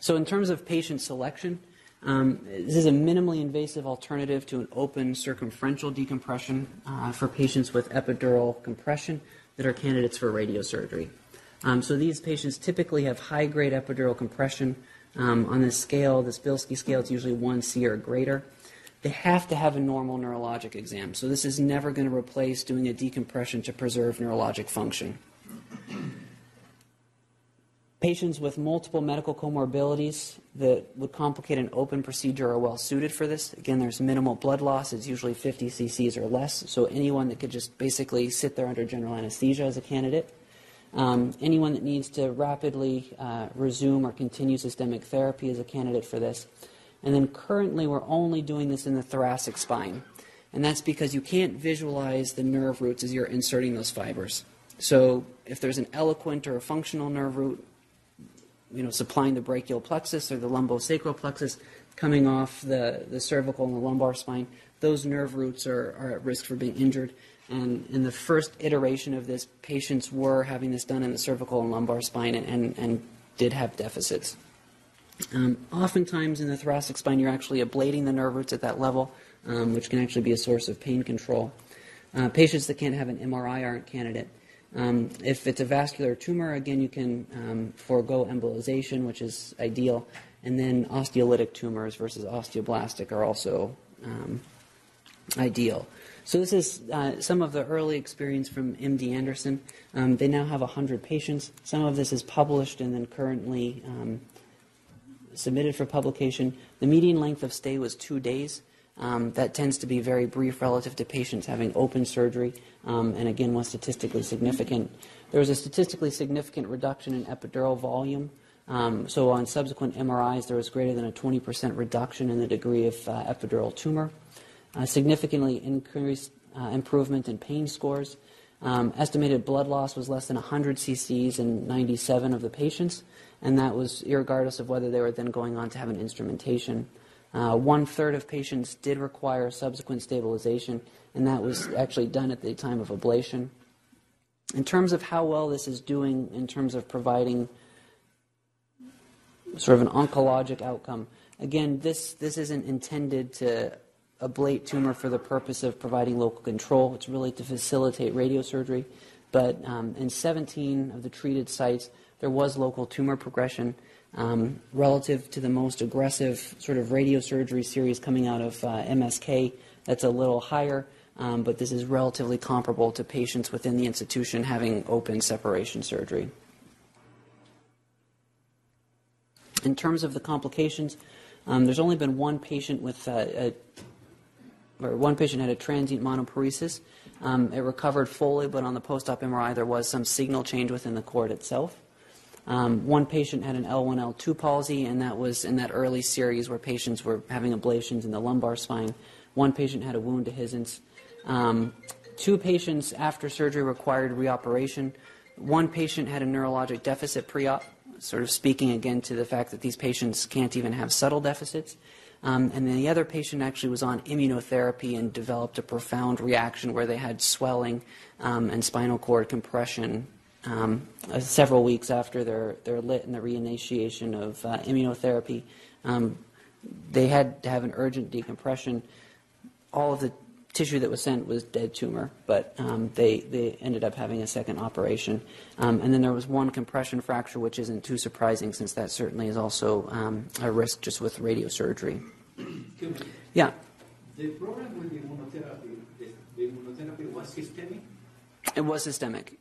So, in terms of patient selection, um, this is a minimally invasive alternative to an open circumferential decompression uh, for patients with epidural compression that are candidates for radiosurgery. Um, so these patients typically have high grade epidural compression. Um, on this scale, this Bilski scale, it's usually 1C or greater. They have to have a normal neurologic exam. So this is never going to replace doing a decompression to preserve neurologic function. Patients with multiple medical comorbidities that would complicate an open procedure are well suited for this. Again, there's minimal blood loss. It's usually 50 cc's or less. So anyone that could just basically sit there under general anesthesia is a candidate. Um, anyone that needs to rapidly uh, resume or continue systemic therapy is a candidate for this. And then currently, we're only doing this in the thoracic spine. And that's because you can't visualize the nerve roots as you're inserting those fibers. So if there's an eloquent or a functional nerve root, you know, supplying the brachial plexus or the lumbosacral plexus coming off the, the cervical and the lumbar spine, those nerve roots are, are at risk for being injured. And in the first iteration of this, patients were having this done in the cervical and lumbar spine and, and, and did have deficits. Um, oftentimes in the thoracic spine, you're actually ablating the nerve roots at that level, um, which can actually be a source of pain control. Uh, patients that can't have an MRI aren't candidate. Um, if it's a vascular tumor, again, you can um, forego embolization, which is ideal. And then osteolytic tumors versus osteoblastic are also um, ideal. So this is uh, some of the early experience from MD Anderson. Um, they now have 100 patients. Some of this is published and then currently um, submitted for publication. The median length of stay was two days. Um, that tends to be very brief relative to patients having open surgery, um, and again was statistically significant. There was a statistically significant reduction in epidural volume. Um, so on subsequent MRIs, there was greater than a 20% reduction in the degree of uh, epidural tumor. Uh, significantly increased uh, improvement in pain scores. Um, estimated blood loss was less than 100 cc's in 97 of the patients, and that was regardless of whether they were then going on to have an instrumentation. Uh, one third of patients did require subsequent stabilization, and that was actually done at the time of ablation. In terms of how well this is doing, in terms of providing sort of an oncologic outcome, again, this, this isn't intended to ablate tumor for the purpose of providing local control. It's really to facilitate radiosurgery. But um, in 17 of the treated sites, there was local tumor progression. Um, relative to the most aggressive sort of radiosurgery series coming out of uh, MSK, that's a little higher, um, but this is relatively comparable to patients within the institution having open separation surgery. In terms of the complications, um, there's only been one patient with uh, a, or one patient had a transient monoparesis. Um, it recovered fully, but on the post-op MRI there was some signal change within the cord itself. Um, one patient had an L1, L2 palsy, and that was in that early series where patients were having ablations in the lumbar spine. One patient had a wound to his Um, two patients after surgery required reoperation. One patient had a neurologic deficit pre op, sort of speaking again to the fact that these patients can't even have subtle deficits. Um, and then the other patient actually was on immunotherapy and developed a profound reaction where they had swelling um, and spinal cord compression um, uh, several weeks after their, their lit and the reinitiation of uh, immunotherapy. Um, they had to have an urgent decompression. All of the tissue that was sent was dead tumor, but um, they, they ended up having a second operation. Um, and then there was one compression fracture, which isn't too surprising since that certainly is also um, a risk just with radiosurgery. Yeah. The problem with the immunotherapy, the, the immunotherapy was systemic. It was systemic.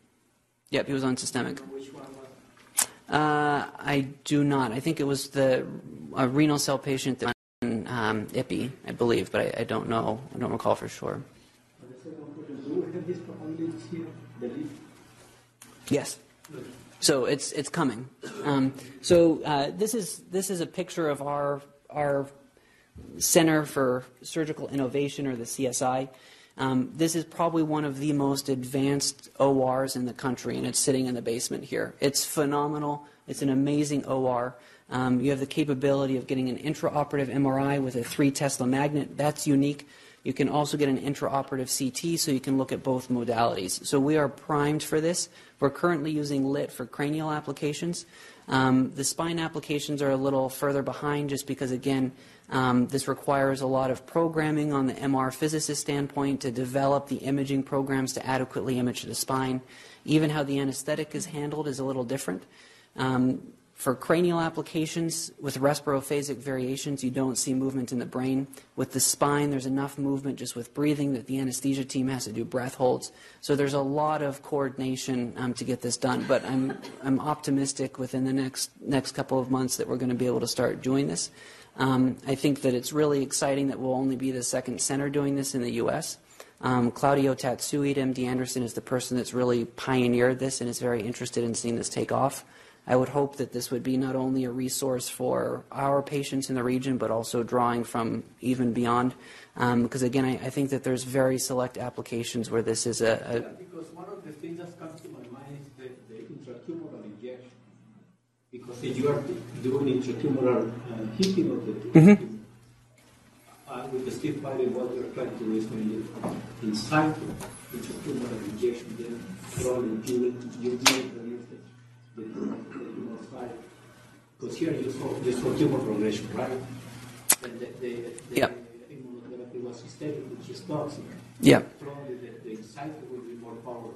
Yep, he was on systemic. Which one was? Uh, I do not. I think it was the a renal cell patient that um, IPI, I believe, but I, I don't know. I don't recall for sure. Yes. So it's it's coming. Um, so uh, this is this is a picture of our our Center for Surgical Innovation, or the CSI. Um, this is probably one of the most advanced ORs in the country, and it's sitting in the basement here. It's phenomenal. It's an amazing OR. Um, you have the capability of getting an intraoperative MRI with a 3 Tesla magnet. That's unique. You can also get an intraoperative CT, so you can look at both modalities. So we are primed for this. We're currently using LIT for cranial applications. Um, the spine applications are a little further behind just because, again, um, this requires a lot of programming on the MR physicist standpoint to develop the imaging programs to adequately image the spine. Even how the anesthetic is handled is a little different. Um, For cranial applications with respirophasic variations, you don't see movement in the brain. With the spine, there's enough movement just with breathing that the anesthesia team has to do breath holds. So there's a lot of coordination um, to get this done. But I'm, I'm optimistic within the next, next couple of months that we're going to be able to start doing this. Um, I think that it's really exciting that we'll only be the second center doing this in the U.S. Um, Claudio Tatsui at MD Anderson is the person that's really pioneered this and is very interested in seeing this take off. I would hope that this would be not only a resource for our patients in the region, but also drawing from even beyond. Um, because again, I, I, think that there's very select applications where this is a. a because one of the things that comes to my mind is the, the intratumoral injection. Because if you are doing intratumoral uh, heating of the tumor, mm-hmm. uh, with the stiff body, what you're trying to do is when you inside the intratumoral injection, then probably you you will the, the side. Because here you saw, you saw tumor progression, right? And the, the, the yep. immunotherapy was systemic, which is toxic. Yeah. Probably the, the cycle will be more powerful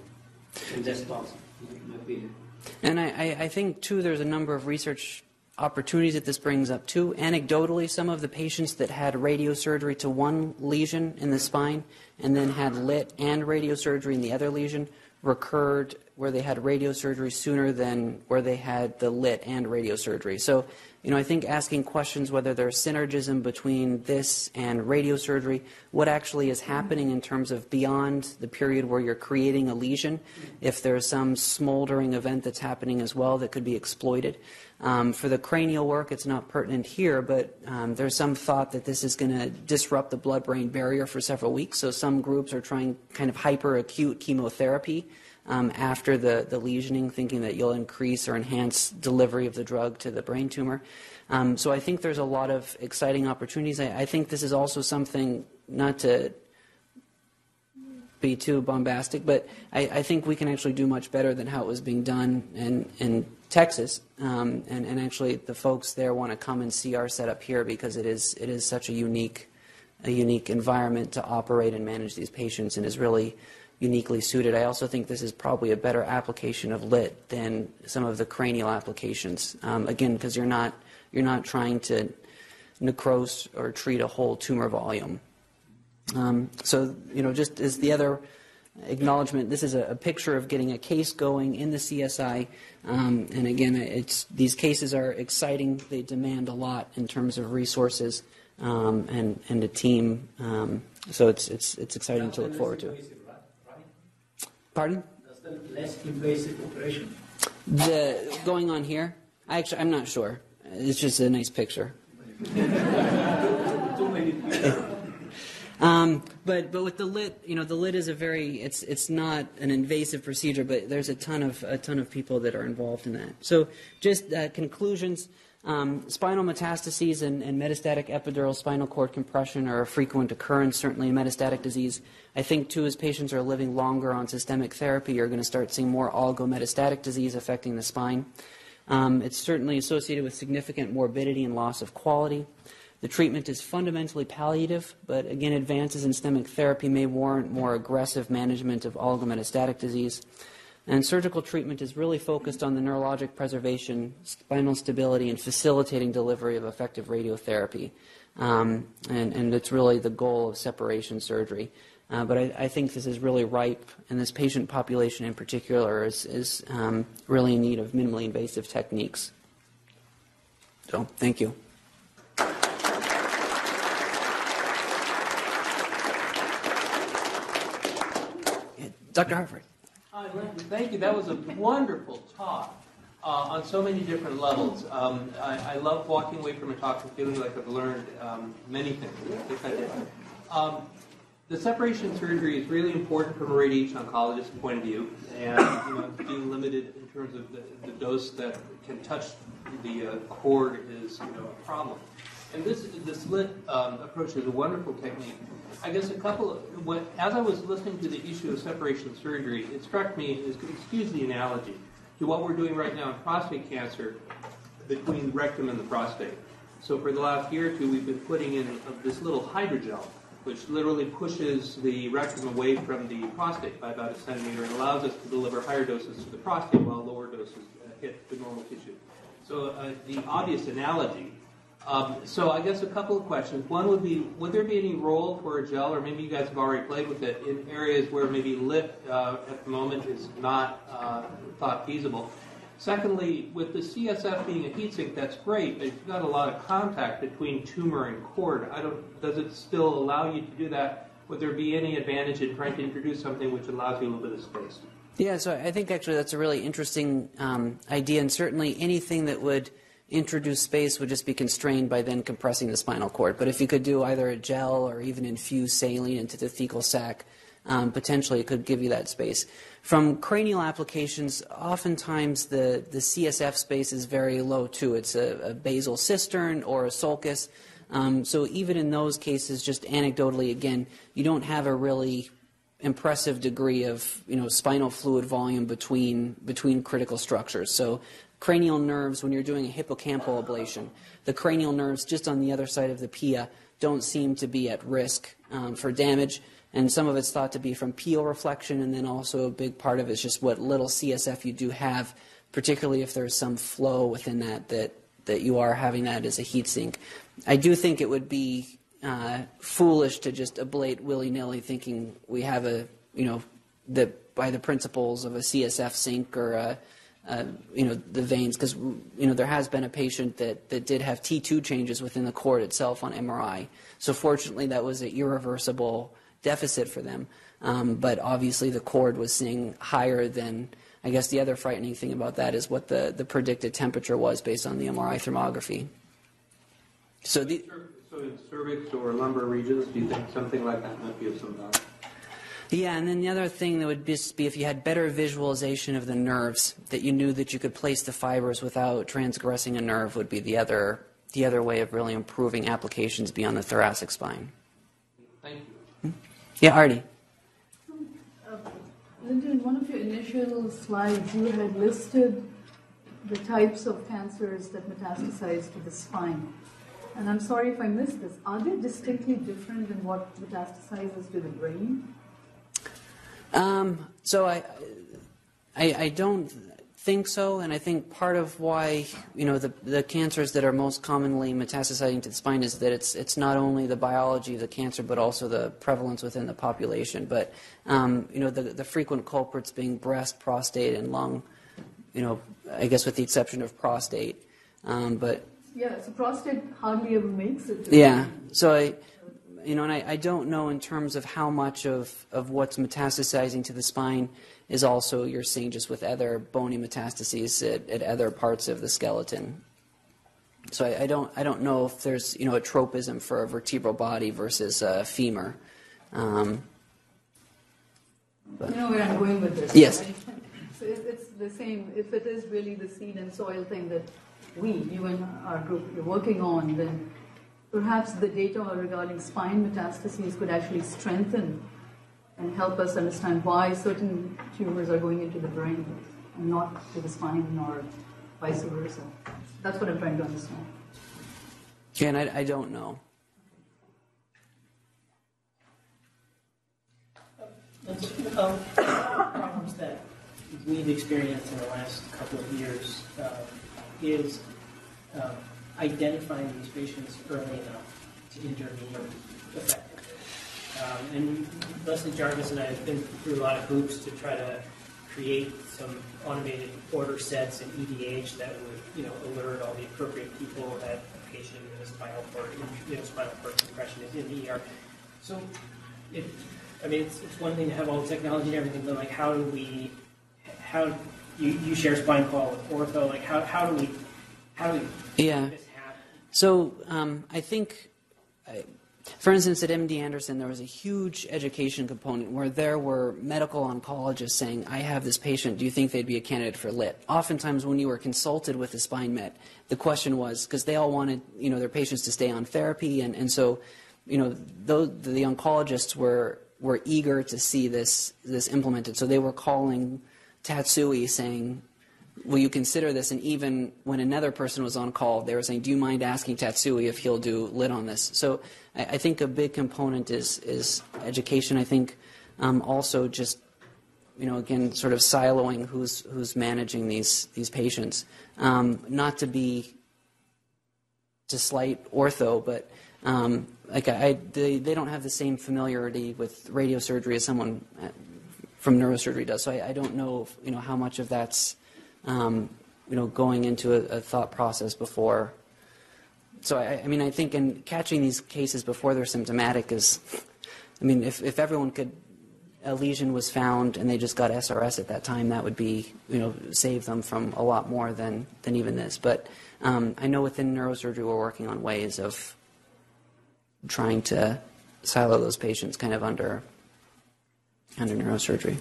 and less toxic, in my opinion. And I, I think, too, there's a number of research opportunities that this brings up, too. Anecdotally, some of the patients that had radiosurgery to one lesion in the spine and then had lit and radiosurgery in the other lesion recurred where they had radiosurgery sooner than where they had the lit and radiosurgery. So, you know, I think asking questions whether there's synergism between this and radiosurgery, what actually is happening in terms of beyond the period where you're creating a lesion, if there's some smoldering event that's happening as well that could be exploited. Um, for the cranial work, it's not pertinent here, but um, there's some thought that this is going to disrupt the blood brain barrier for several weeks. So some groups are trying kind of hyper acute chemotherapy um, after the, the lesioning, thinking that you'll increase or enhance delivery of the drug to the brain tumor. Um, so I think there's a lot of exciting opportunities. I, I, think this is also something, not to be too bombastic, but I, I, think we can actually do much better than how it was being done in, in Texas. Um, and, and actually, the folks there want to come and see our setup here because it is, it is such a unique, a unique environment to operate and manage these patients and is really uniquely suited. I also think this is probably a better application of lit than some of the cranial applications. Um, again, because you're not you're not trying to necrose or treat a whole tumor volume. Um, so you know, just as the other acknowledgement, this is a, a, picture of getting a case going in the CSI. Um, and again, it's these cases are exciting. They demand a lot in terms of resources um, and and a team. Um, so it's it's it's exciting to look forward to. Pardon? The less invasive operation. The going on here? I actually, I'm not sure. It's just a nice picture. um, but but with the lit, you know, the lit is a very it's it's not an invasive procedure, but there's a ton of a ton of people that are involved in that. So just uh, conclusions. Um, spinal metastases and, and, metastatic epidural spinal cord compression are a frequent occurrence, certainly in metastatic disease. I think, too, as patients are living longer on systemic therapy, you're going to start seeing more oligometastatic disease affecting the spine. Um, it's certainly associated with significant morbidity and loss of quality. The treatment is fundamentally palliative, but again, advances in systemic therapy may warrant more aggressive management of oligometastatic disease. And surgical treatment is really focused on the neurologic preservation, spinal stability, and facilitating delivery of effective radiotherapy. Um, and, and, it's really the goal of separation surgery. Uh, but I, I, think this is really ripe, and this patient population in particular is, is um, really in need of minimally invasive techniques. So, thank you. Dr. Thank you. That was a wonderful talk uh, on so many different levels. Um, I, I, love walking away from a talk and feeling like I've learned um, many things. Um, the separation surgery is really important from a radiation oncologist point of view, and you know, being limited in terms of the, the dose that can touch the uh, cord is you know a problem. And this this lit um, approach is a wonderful technique I guess a couple of, what, as I was listening to the issue of separation surgery, it struck me, excuse the analogy, to what we're doing right now in prostate cancer between the rectum and the prostate. So for the last year or two, we've been putting in this little hydrogel, which literally pushes the rectum away from the prostate by about a centimeter and allows us to deliver higher doses to the prostate while lower doses uh, hit the normal tissue. So uh, the obvious analogy. Um, so I guess a couple of questions. One would be, would there be any role for a gel, or maybe you guys have already played with it in areas where maybe lit uh, at the moment is not uh, thought feasible? Secondly, with the CSF being a heat sink, that's great, but you've got a lot of contact between tumor and cord. I don't. Does it still allow you to do that? Would there be any advantage in trying to introduce something which allows you a little bit of space? Yeah, so I think actually that's a really interesting um, idea, and certainly anything that would introduce space would just be constrained by then compressing the spinal cord. But if you could do either a gel or even infuse saline into the thecal sac, um, potentially it could give you that space. From cranial applications, oftentimes the, the CSF space is very low too. It's a, a basal cistern or a sulcus. Um, so even in those cases, just anecdotally, again, you don't have a really impressive degree of you know spinal fluid volume between between critical structures. So cranial nerves, when you're doing a hippocampal ablation, the cranial nerves just on the other side of the pia don't seem to be at risk um, for damage. And some of it's thought to be from pial reflection, and then also a big part of it is just what little CSF you do have, particularly if there's some flow within that that, that you are having that as a heat sink. I do think it would be uh, foolish to just ablate willy nilly, thinking we have a you know the by the principles of a CSF sink or a, uh, you know the veins because you know there has been a patient that, that did have T2 changes within the cord itself on MRI. So fortunately, that was an irreversible deficit for them. Um, but obviously, the cord was seeing higher than. I guess the other frightening thing about that is what the, the predicted temperature was based on the MRI thermography. So the, So in cervix or lumbar regions, do you think something like that might be of some value? Yeah, and then the other thing that would just be if you had better visualization of the nerves, that you knew that you could place the fibers without transgressing a nerve, would be the other the other way of really improving applications beyond the thoracic spine. Thank you. Hmm? Yeah, Artie. Um, Linton, in one of your initial slides, you had listed the types of cancers that metastasize to the spine. And I'm sorry if I missed this. Are they distinctly different than what metastasizes to the brain? Um, so I, I, I don't think so, and I think part of why you know the the cancers that are most commonly metastasizing to the spine is that it's it's not only the biology of the cancer but also the prevalence within the population. But um, you know the the frequent culprits being breast, prostate, and lung. You know, I guess with the exception of prostate, um, but Yeah, so prostate hardly ever makes it. yeah. So I, you know, and I, I don't know in terms of how much of, of what's metastasizing to the spine is also you're seeing just with other bony metastases at, at other parts of the skeleton. So I, I don't I don't know if there's you know a tropism for a vertebral body versus a femur. Um, You know where I'm going with this. Yes. right? So it's the same, if it is really the seed and soil thing that we, you and our group, are working on, then perhaps the data regarding spine metastases could actually strengthen and help us understand why certain tumors are going into the brain and not to the spine or vice versa. That's what I'm trying to understand. again, I, I don't know. That's, um, problems that we've experienced in the last couple of years uh, is uh, identifying these patients early enough to intervene effectively. Um, and Leslie Jarvis and I have been through a lot of hoops to try to create some automated order sets in EDH that would, you know, alert all the appropriate people that a patient with a spinal cord, you know, spinal cord compression is in the ER. So, it, I mean, it's, it's one thing to have all the technology and everything, but like, how do we, how you, you share spine call with ortho? Like, how, how do we, how do we Yeah. So um, I think, I, for instance, at MD Anderson, there was a huge education component where there were medical oncologists saying, I have this patient, do you think they'd be a candidate for lit? Oftentimes, when you were consulted with the spine met, the question was, because they all wanted you know, their patients to stay on therapy, and, and so you know, those, the oncologists were, were eager to see this, this implemented. So they were calling Tatsui saying, will you consider this? And even when another person was on call, they were saying, do you mind asking Tatsui if he'll do lit on this? So I, I think a big component is, is education. I think um, also just you know, again, sort of siloing who's who's managing these these patients. Um, not to be to slight ortho, but um, like I, they, they don't have the same familiarity with radiosurgery as someone uh, from neurosurgery does. So I, I don't know, if, you know, how much of that's, um, you know, going into a, a thought process before. So I, I mean, I think in catching these cases before they're symptomatic is, I mean, if, if everyone could, a lesion was found and they just got SRS at that time, that would be, you know, save them from a lot more than, than even this. But um, I know within neurosurgery we're working on ways of trying to silo those patients kind of under under neurosurgery.